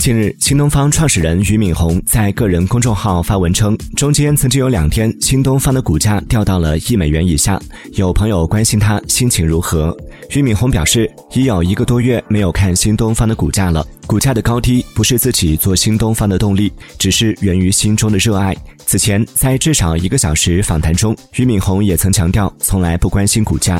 近日新东方创始人俞敏洪在个人公众号发文称中间曾经有两天新东方的股价掉到了一美元以下有朋友关心他心情如何。俞敏洪表示已有一个多月没有看新东方的股价了股价的高低不是自己做新东方的动力只是源于心中的热爱。此前在至少一个小时访谈中俞敏洪也曾强调从来不关心股价。